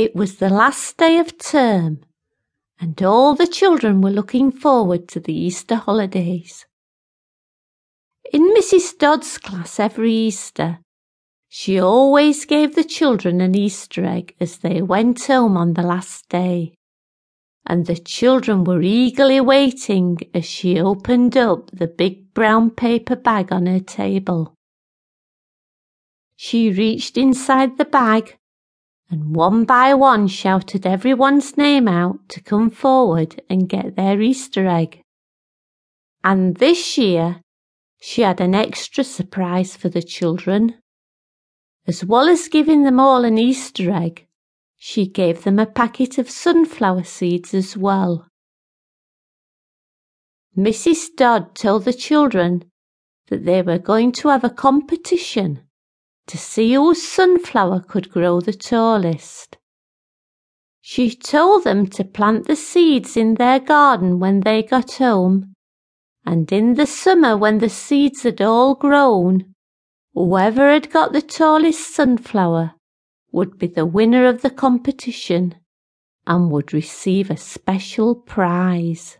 It was the last day of term, and all the children were looking forward to the Easter holidays. In Mrs. Dodd's class every Easter, she always gave the children an Easter egg as they went home on the last day, and the children were eagerly waiting as she opened up the big brown paper bag on her table. She reached inside the bag and one by one shouted everyone's name out to come forward and get their Easter egg. And this year she had an extra surprise for the children. As well as giving them all an Easter egg, she gave them a packet of sunflower seeds as well. Mrs. Dodd told the children that they were going to have a competition to see whose sunflower could grow the tallest. She told them to plant the seeds in their garden when they got home, and in the summer when the seeds had all grown, whoever had got the tallest sunflower would be the winner of the competition and would receive a special prize.